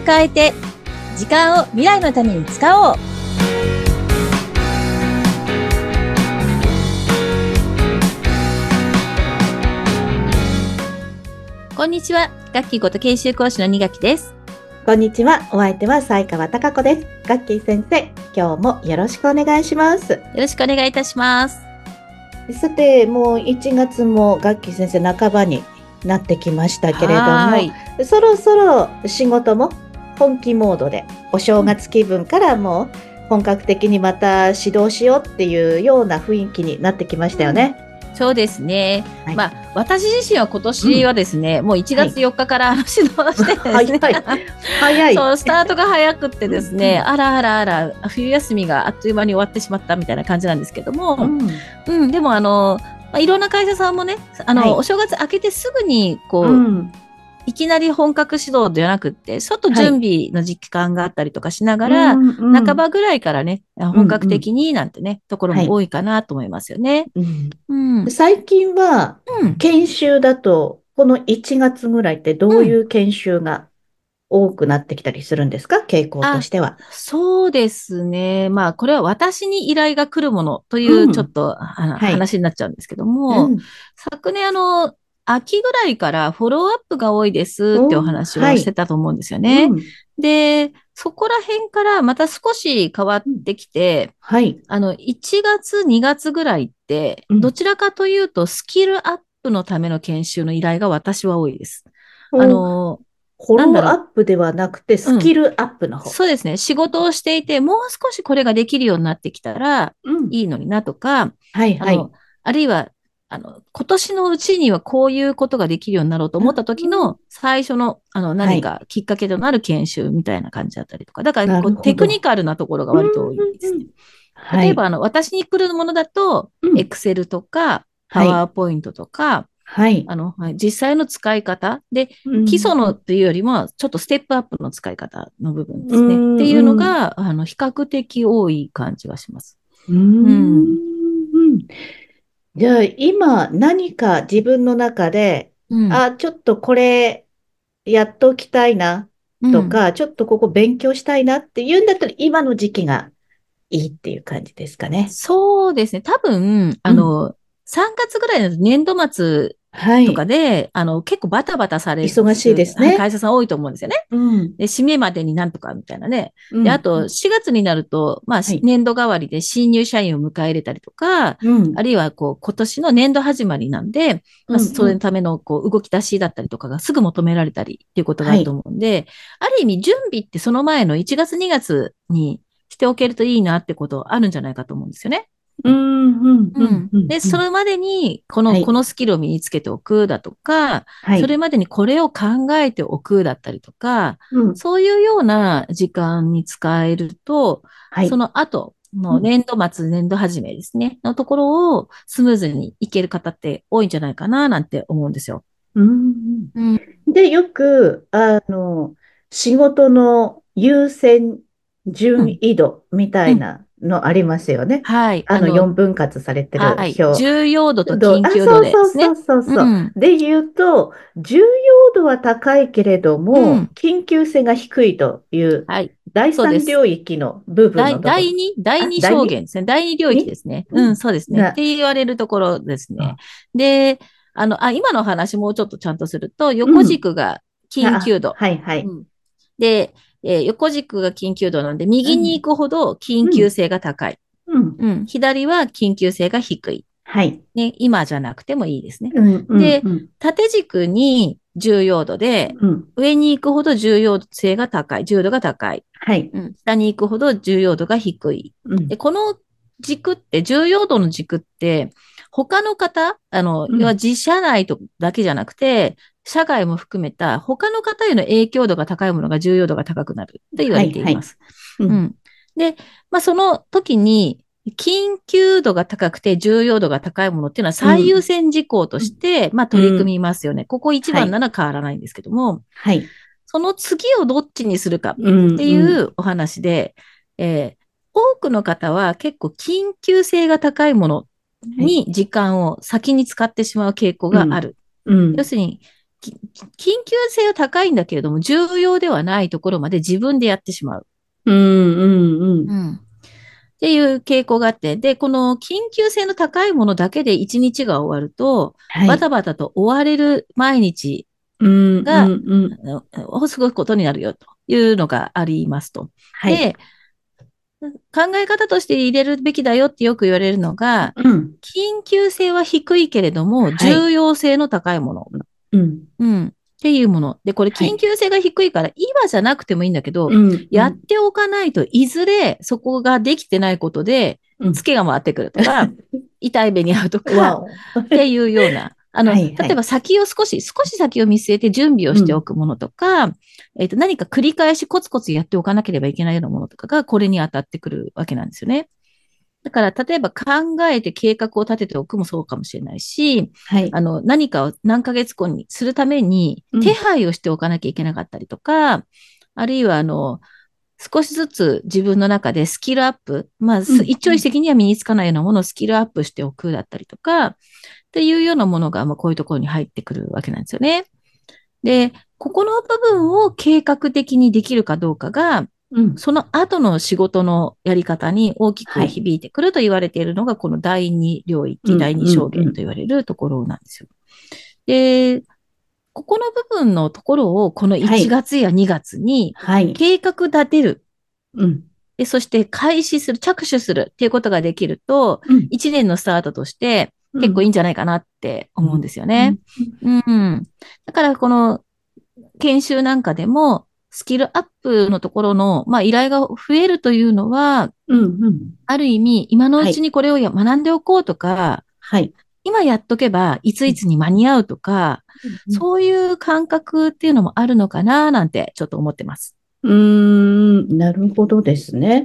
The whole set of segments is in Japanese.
を変えて、時間を未来のために使おう。こんにちは。楽器ごと研修講師の二垣です。こんにちは。お相手は西川貴子です。ガッキー先生、今日もよろしくお願いします。よろしくお願いいたします。さて、もう1月もガッキー先生半ばになってきましたけれども、そろそろ仕事も本気モードで、お正月気分からもう本格的にまた指導しようっていうような雰囲気になってきましたよね。そうですね。はい。まあ、私自身は今年はですね、もう1月4日から指導してですね、早い早い。そう、スタートが早くってですね、あらあらあら、冬休みがあっという間に終わってしまったみたいな感じなんですけども、うん。うん、でもあの、まあ、いろんな会社さんもね、あの、はい。お正月明けてすぐに、こう、うんいきなり本格指導ではなくって、ちょっと準備の時間があったりとかしながら、うんうん半ばぐらいからね、本格的になんてね、ところも多いかなと思いますよね。うんうん。最近はうん。研修だと、この1月ぐらいってどういう研修が多くなってきたりするんですか？傾向としては。そうですね。まあ、これは私に依頼が来るものというう、んちょっと、あのはい話になっちゃうんですけども、うん昨年あの、秋ぐらいからフォローアップが多いですってお話をしてたと思うんですよね。うんで、そこら辺からまた少し変わってきて、はい。あの、1月、2月ぐらいって、うんどちらかというとスキルアップのための研修の依頼が私は多いです。ああの、の、フォローアップではなくて、スキルアップの方。そうですね。仕事をしていて、もう少しこれができるようになってきたらうんいいのになとか、はい、はい。あるいは、あの、今年のうちにはこういうことができるようになろうと思った時うの最初の、あの、何かきっかけとなる研修みたいな感じだったりとか、だからこうテクニカルなところが割と多いですね。はい。例えば、あの、私に来るものだと、うん Excel とか、はい PowerPoint とか、はい。あの、はい実際の使い方で、うん基礎のっていうよりも、ちょっとステップアップの使い方の部分ですね。うんっていうのが、あの、比較的多い感じがします。うーん。じゃあ、今何か自分の中で、うん。あ、ちょっとこれやっときたいなとうんか、ちょっとここ勉強したいなっていうんだったら、今の時期がいいっていう感じですかね。そうですね。多分、あの、3月ぐらいの年度末はい。とかで、あの、結構バタバタされる忙しいですねはい会社さん多いと思うんですよね。うん。で、締めまでになんとかみたいなね。うんで、あと、4月になると、まあ、はい年度代わりで新入社員を迎え入れたりとか、うん。あるいは、こう、今年の年度始まりなんで、まあ、うんそれのための、こう、動き出しだったりとかがすぐ求められたりっていうことがあると思うんで、ある意味、準備ってその前の1月、2月にしておけるといいなってことあるんじゃないかと思うんですよね。うん、うん、うん。うん。で、それまでに、この、はいこのスキルを身につけておくだとか、はい。それまでにこれを考えておくだったりとか、うん、そういうような時間に使えると、はいそ。の後のうん年度末、年度始めですね、のところをスムーズにいける方って多いんじゃないかな、なんて思うんですよ。うんうん。で、よく、あの、仕事の優先順位度みたいなのありますよね。はい。あの、4分割されてるはい。表。重要度とど緊急度ですね。あそうそうそうそうそう。うんで言うと、重要度は高いけれども、うん緊急性が低いというはい。第そうです三領域の部分の第ところ。第二、第二あ第二？証言ですね。第二領域ですね。うんうん、そうですね。なって言われるところですねあ。で、あの、あ、今の話もうちょっとちゃんとすると、横軸が緊急度あ。はいはい。うんで、えー横軸が緊急度なんで、右に行くほど緊急性が高い。うん。うん。左は緊急性が低い。はい。ね。今じゃなくてもいいですね。うんうんでうん縦軸に重要度で、うん。上に行くほど重要性が高い。重要度が高い。はい。うん。下に行くほど重要度が低い。うんで、この軸って、重要度の軸って、他の方、あの、うん要は自社内とだけじゃなくて、社外も含めた他の方への影響度が高いものが重要度が高くなると言われています。はいはいうんうん。で、まあ、その時に、緊急度が高くて重要度が高いものっていうのは最優先事項として、まあ、取り組みますよね。ここ一番なら変わらないんですけども、はい。その次をどっちにするかっっていうお話で、えー多くの方は結構緊急性が高いものに時間を先に使ってしまう傾向がある。うん。要するに、き緊急性は高いんだけれども、重要ではないところまで自分でやってしまう。うんうんうん。うん。っていう傾向があって、で、この緊急性の高いものだけで一日が終わると、はい。バタバタと追われる毎日うんがうんうん。あのを過ごすことになるよというのがありますと。はい。で、考え方として入れるべきだよってよく言われるのが、うん。緊急性は低いけれども、はい重要性の高いもの。うん。うん。っていうもの。で、これはい緊急性が低いから、今じゃなくてもいいんだけど、うん。やっておかないといずれそこができてないことで、うんツケが回ってくるとか、痛い目に遭うとか。っていうような、あの、はいはい例えば先を少し、少し先を見据えて準備をしておくものとか、えっ、と、何か繰り返しコツコツやっておかなければいけないようなものとかが、これに当たってくるわけなんですよね。だから、例えば考えて計画を立てておくもそうかもしれないし、はい。あの、何かを何ヶ月後にするためにうん手配をしておかなきゃいけなかったりとか、あるいは、あの、少しずつ自分の中でスキルアップ、まあ、一朝一夕には身につかないようなものをスキルアップしておくだったりとか、っていうようなものが、まあ、こういうところに入ってくるわけなんですよね。で、ここの部分を計画的にできるかどうかが、うん。その後の仕事のやり方に大きくはい響いてくると言われているのが、この第二領域、うん第二証言と言われるところなんですよ。で、ここの部分のところを、このはい1月や2月にはい。計画立てる。うん。で、そして開始する、着手するっていうことができると、うん1年のスタートとして結構いいんじゃないかなって思うんですよね。うん。だから、この研修なんかでも、スキルアップのところの、まあ、依頼が増えるというのは、うん。うん。ある意味、今のうちにこれをや学んでおこうとか、はい。今やっとけば、いついつに間に合うとか、そういう感覚っていうのもあるのかな、なんてちょっと思ってます。うーん。なるほどですね。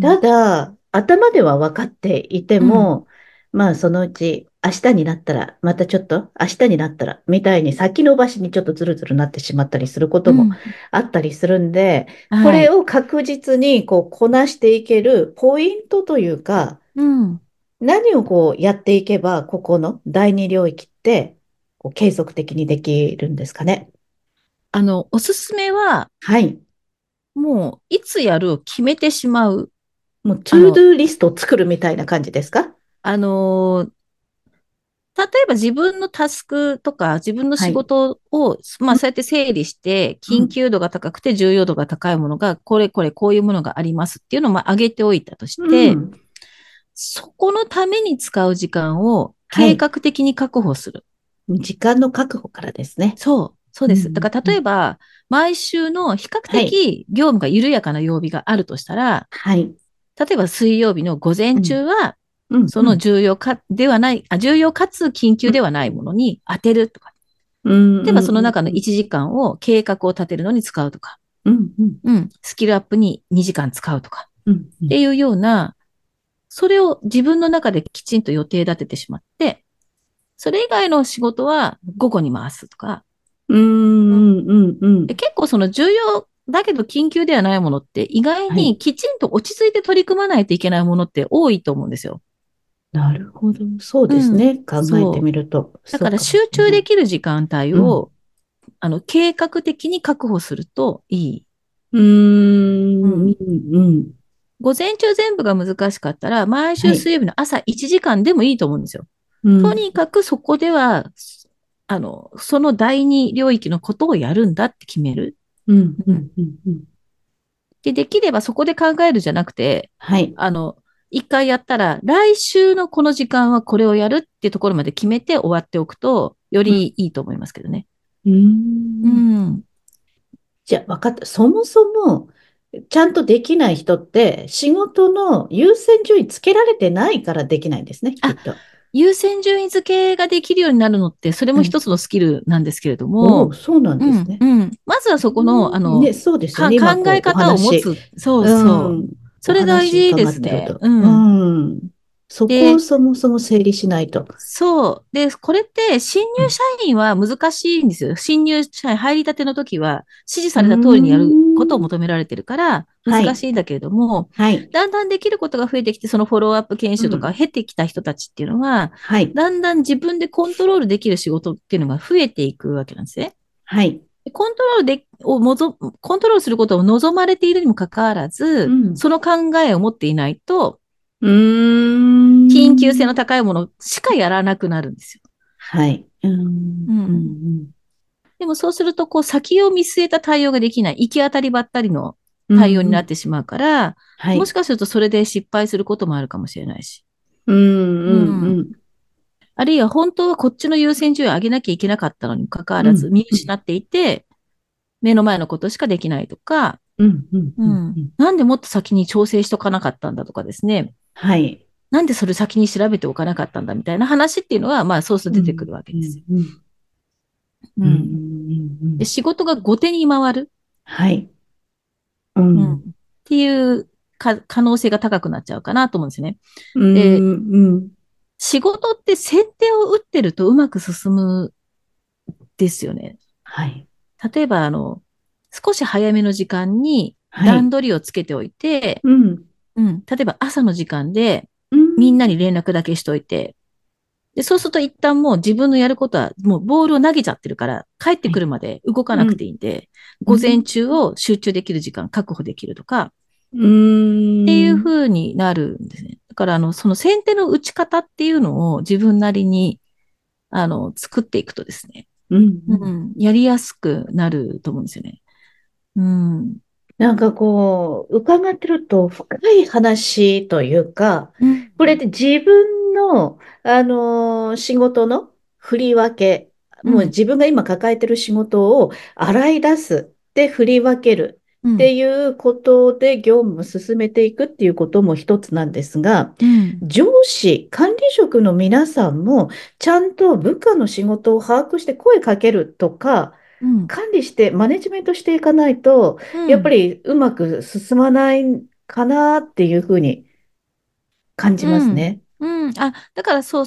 ただ、頭では分かっていても、まあそのうち明日になったら、またちょっと明日になったら、みたいに先延ばしにちょっとずるずるなってしまったりすることもあったりするんで、これを、を確実にこうこなしていけるポイントというか、うん。何をこうやっていけば、ここの第二領域ってこう継続的にできるんですかね？あの、おすすめは、はい。もう、いつやるを決めてしまう。もう、 To Do リストを作るみたいな感じですか？あのー例えば自分のタスクとか自分の仕事を、まあそうやって整理して、緊急度が高くて重要度が高いものが、これこれこういうものがありますっていうのをまあ上げておいたとして、うんそこのために使う時間を計はい。画的に確保する。時間の確保からですね。そう、そうです。うん。だから例えば、毎週の比較的業務が緩やかな曜日があるとしたら、はい。例えば水曜日の午前中は、うん。その重要か、ではない、あ、重要かつ緊急ではないものに当てるとか、うん。例えばその中の1時間を計画を立てるのに使うとか、うん。うん。うん、スキルアップに2時間使うとか、うん。っていうような、それを自分の中できちんと予定立ててしまって、それ以外の仕事は午後に回すとか、うんうんうんうんで結構その重要だけど緊急ではないものって意外はにきちんと落ち着いて取り組まないといけないものって多いと思うんですよ。なるほど。そうですね。考えてみると。だから集中できる時間帯を、あの、計画的に確保するといい。うーん、うん、うん。午前中全部が難しかったら、毎週水曜日の朝1時間でもいいと思うんですよ。うんとにかくそこでは、あの、その第二領域のことをやるんだって決める。うん、うん、うん、うん。で、できればそこで考えるじゃなくて、はい。あの、一回やったら、来週のこの時間はこれをやるっていうところまで決めて終わっておくと、よりいいと思いますけどね。うー。うんん。じゃあ、分かった。そもそも、ちゃんとできない人って、仕事の優先順位つけられてないからできないんですね、きっと。優先順位付けができるようになるのって、それも一つのスキルなんですけれども、おうそうなんですね。うん、うん。まずはそこの、あの、ね、そうですね。今考え方を持つ。そうそう。んそれ大事ですね。うん。うん。そこをそもそも整理しないと。そう。で、これって新入社員は難しいんですよ。新入社員入りたての時は指示された通りにやることを求められてるから難しいんだけれども、はい。だんだんできることが増えてきて、そのフォローアップ研修とかを経てきた人たちっていうのは、はい。だんだん自分でコントロールできる仕事っていうのが増えていくわけなんですね。はい。コントロールで、をもぞ、コントロールすることを望まれているにもかかわらず、うんその考えを持っていないと、うーん。緊急性の高いものしかやらなくなるんですよ。はい。うん。うん。でもそうすると、こう先を見据えた対応ができない、行き当たりばったりの対応になってしまうから、はい。もしかするとそれで失敗することもあるかもしれないし。うん。うん。あるいは本当はこっちの優先順位を上げなきゃいけなかったのにもかかわらずうん見失っていて、目の前のことしかできないとか、うん。なんでもっと先に調整しとかなかったんだとかですね。はい。なんでそれ先に調べておかなかったんだみたいな話っていうのは、まあそうすると出てくるわけですよ。うん。で仕事が後手に回る、はい。ううんん。っていうか可能性が高くなっちゃうかなと思うんですよね。うん。でうん。仕事って先手を打ってるとうまく進むですよね。はい。例えば、あの、少し早めの時間にはい段取りをつけておいて、うん。うん、例えば朝の時間でうんみんなに連絡だけしといて、で、そうすると一旦もう自分のやることはもうボールを投げちゃってるから、帰ってくるまで動かなくていいんで、うん午前中を集中できる時間確保できるとか、うん。っていう風になるんですね。だから、あの、その先手の打ち方っていうのを自分なりに、あの、作っていくとですね、うん。うん、やりやすくなると思うんですよね。うん。なんかこう、伺ってると深い話というか、これって自分の、あのー仕事の振り分け、もううん自分が今抱えてる仕事を洗い出す。で、振り分ける。うん、っていうことで業務を進めていくっていうことも一つなんですが、うん、上司、管理職の皆さんも、ちゃんと部下の仕事を把握して声かけるとか、うん、管理して、マネジメントしていかないと、うんやっぱりうまく進まないかなっていうふうに感じますね。うん。あ、だからそう、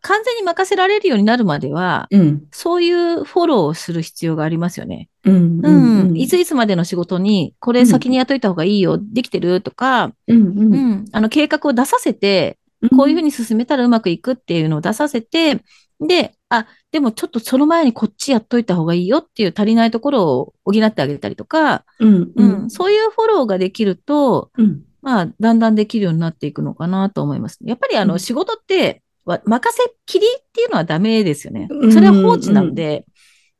完全に任せられるようになるまでは、うん。そういうフォローをする必要がありますよね。うん。ううんん。いついつまでの仕事に、これ先にやっといた方がいいよ、できてるとか、うん。う。うんん。あの、計画を出させて、こういうふうに進めたらうまくいくっていうのを出させて、で、あ、でもちょっとその前にこっちやっといた方がいいよっていう足りないところを補ってあげたりとか、うん。ううんん、そういうフォローができると、うん。まあ、だんだんできるようになっていくのかなと思います。やっぱりあの、うん仕事って、わ任せっきりっていうのはダメですよねう。んそれは放置なんで、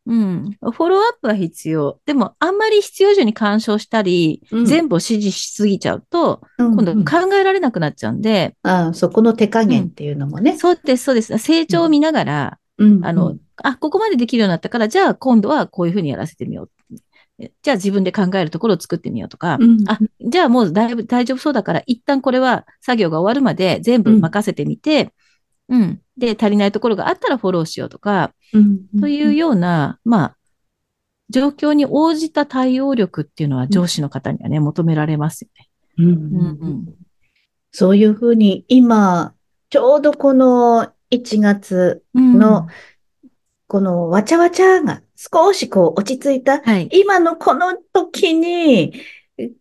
うん、フォローアップは必要。でも、あんまり必要以上に干渉したり、うん全部を指示しすぎちゃうと、うん今度考えられなくなっちゃうんで、ああ、そこの手加減っていうのもね。そうです、そうです。成長を見ながら、うんあの、あ、ここまでできるようになったから、じゃあ今度はこういうふうにやらせてみよう。じゃあ自分で考えるところを作ってみようとか、うん。あ、じゃあもうだいぶ大丈夫そうだから、一旦これは作業が終わるまで全部任せてみて、うん。で、足りないところがあったらフォローしようとか、うんというような、まあ、状況に応じた対応力っていうのは上司の方にはね、求められますよね。うん。うんうん。そういうふうに今、ちょうどこの1月うんの、このわちゃわちゃが少しこう落ち着いた、はい。今のこの時に、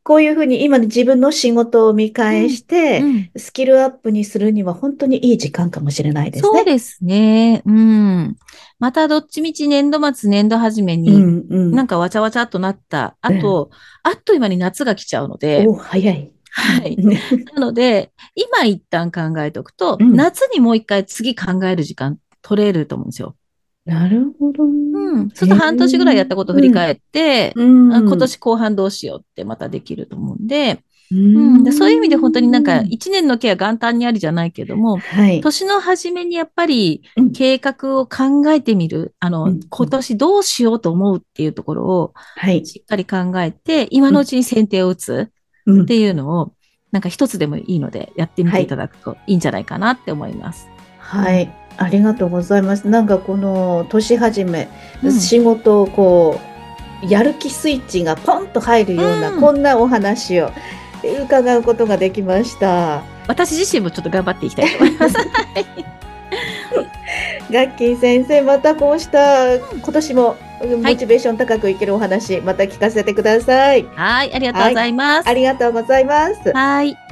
こういうふうに今の自分の仕事を見返して、うんスキルアップにするには本当にいい時間かもしれないですね。そうですね。うん。またどっちみち年度末、年度初めうに、んうん。なんかわちゃわちゃっとなった後、あっという間に夏が来ちゃうので、お、早い。はい。なので、今一旦考えておくと、うん。夏にもう一回次考える時間取れると思うんですよ。なるほど。うん。そうすると半年ぐらいやったことを振り返って、うん、あ今年後半どうしようってまたできると思うんで、ううん。ん、でそういう意味で本当になんかうん。一年のケア元旦にありじゃないけども、はい。年の初めにやっぱりうん。計画を考えてみる、あの、うん。今年どうしようと思うっていうところをはい。しっかり考えて、今のうちに先手を打つ。うんっていうのを、なんか一つでもいいのでやってみていただくといいんじゃないかなって思います。はい。ありがとうございます。なんかこの年始め、うん仕事をこう、やる気スイッチがポンと入るような、うんこんなお話を伺うことができました。私自身もちょっと頑張っていきたいと思います。ガッキー先生、またこうした今年もモチベーション高くいけるお話、また聞かせてください。はい、ありがとうございます。ありがとうございます。はい。